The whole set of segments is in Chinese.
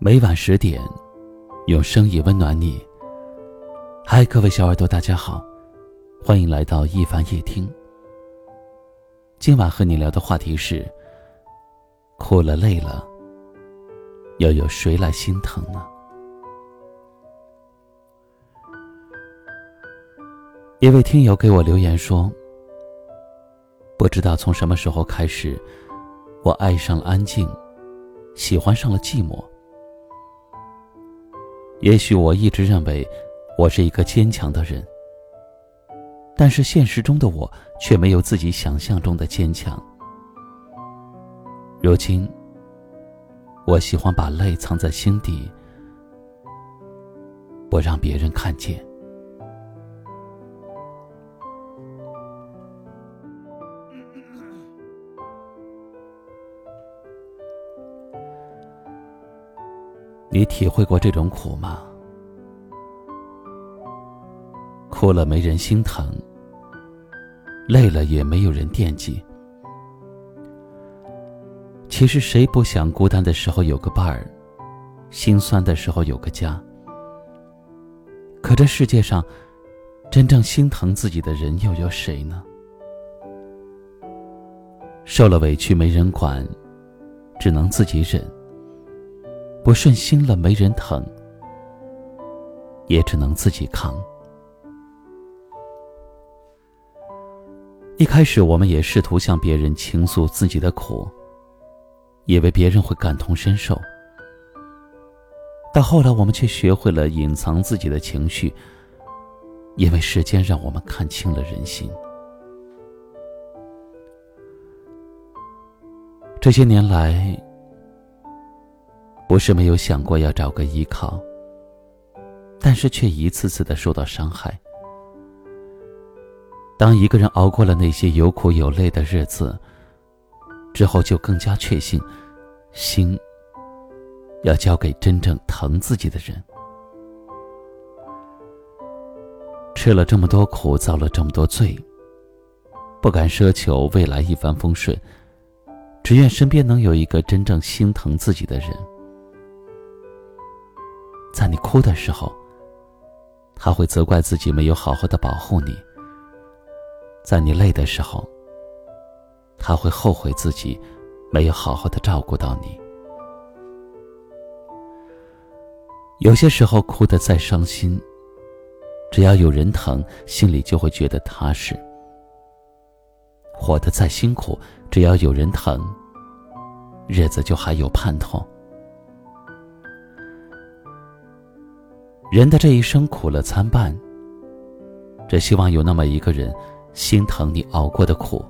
每晚十点，用声音温暖你。嗨，各位小耳朵，大家好，欢迎来到一凡夜听。今晚和你聊的话题是：哭了累了，又有谁来心疼呢？一位听友给我留言说：“不知道从什么时候开始，我爱上了安静，喜欢上了寂寞。也许我一直认为我是一个坚强的人，但是现实中的我却没有自己想象中的坚强。如今，我喜欢把泪藏在心底，不让别人看见。”你体会过这种苦吗？哭了没人心疼，累了也没有人惦记。其实谁不想孤单的时候有个伴儿，心酸的时候有个家？可这世界上，真正心疼自己的人又有谁呢？受了委屈没人管，只能自己忍。不顺心了，没人疼，也只能自己扛。一开始，我们也试图向别人倾诉自己的苦，以为别人会感同身受。到后来，我们却学会了隐藏自己的情绪，因为时间让我们看清了人心。这些年来。不是没有想过要找个依靠，但是却一次次的受到伤害。当一个人熬过了那些有苦有累的日子，之后就更加确信，心要交给真正疼自己的人。吃了这么多苦，遭了这么多罪，不敢奢求未来一帆风顺，只愿身边能有一个真正心疼自己的人。在你哭的时候，他会责怪自己没有好好的保护你；在你累的时候，他会后悔自己没有好好的照顾到你。有些时候哭得再伤心，只要有人疼，心里就会觉得踏实；活得再辛苦，只要有人疼，日子就还有盼头。人的这一生苦乐参半，只希望有那么一个人，心疼你熬过的苦，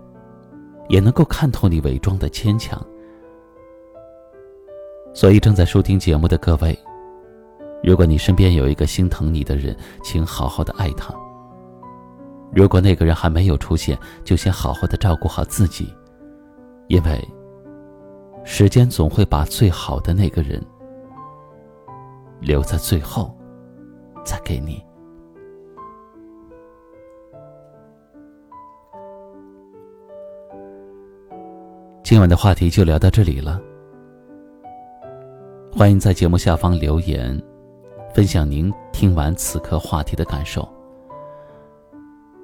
也能够看透你伪装的坚强。所以，正在收听节目的各位，如果你身边有一个心疼你的人，请好好的爱他。如果那个人还没有出现，就先好好的照顾好自己，因为时间总会把最好的那个人留在最后。再给你。今晚的话题就聊到这里了。欢迎在节目下方留言，分享您听完此刻话题的感受。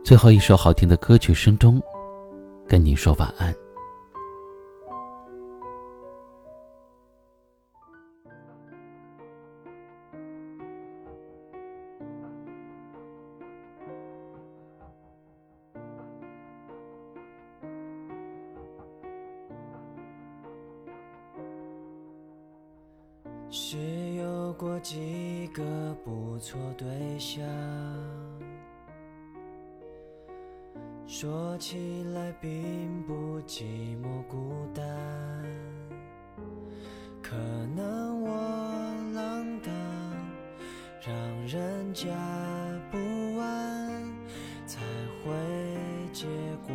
最后一首好听的歌曲声中，跟你说晚安。是有过几个不错对象，说起来并不寂寞孤单，可能我浪荡，让人家不安，才会结果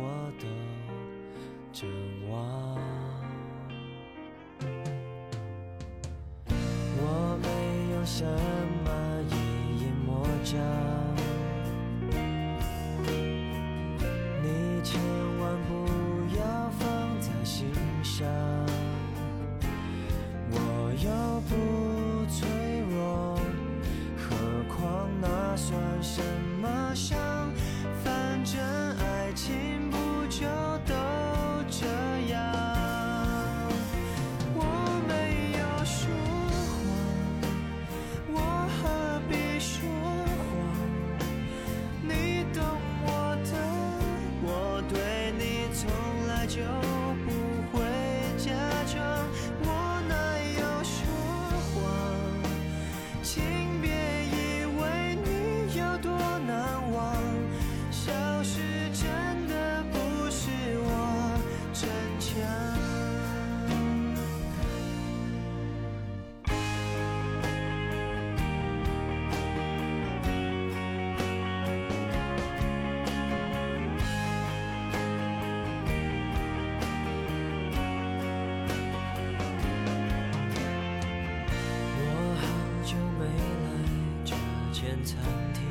餐厅。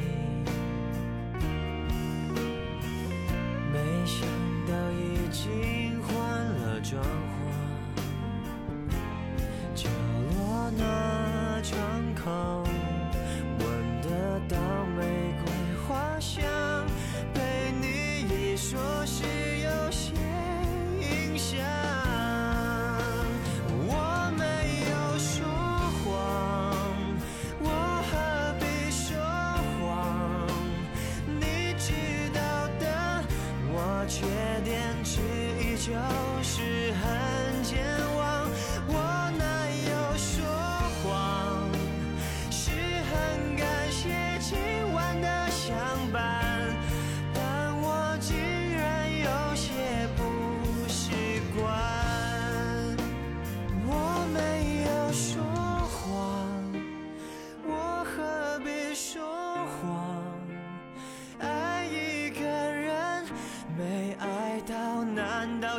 没想到已经换了装潢。角落那窗口。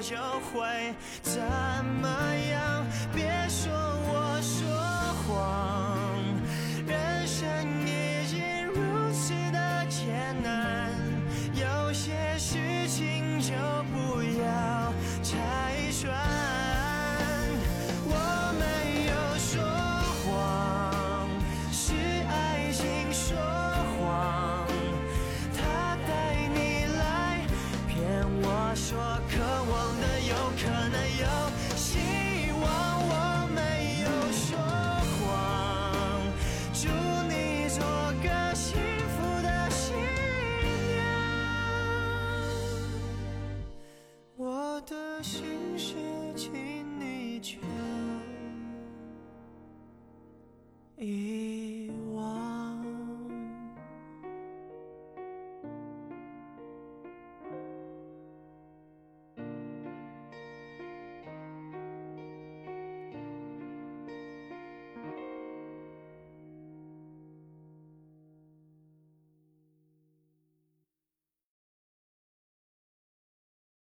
就会怎么样许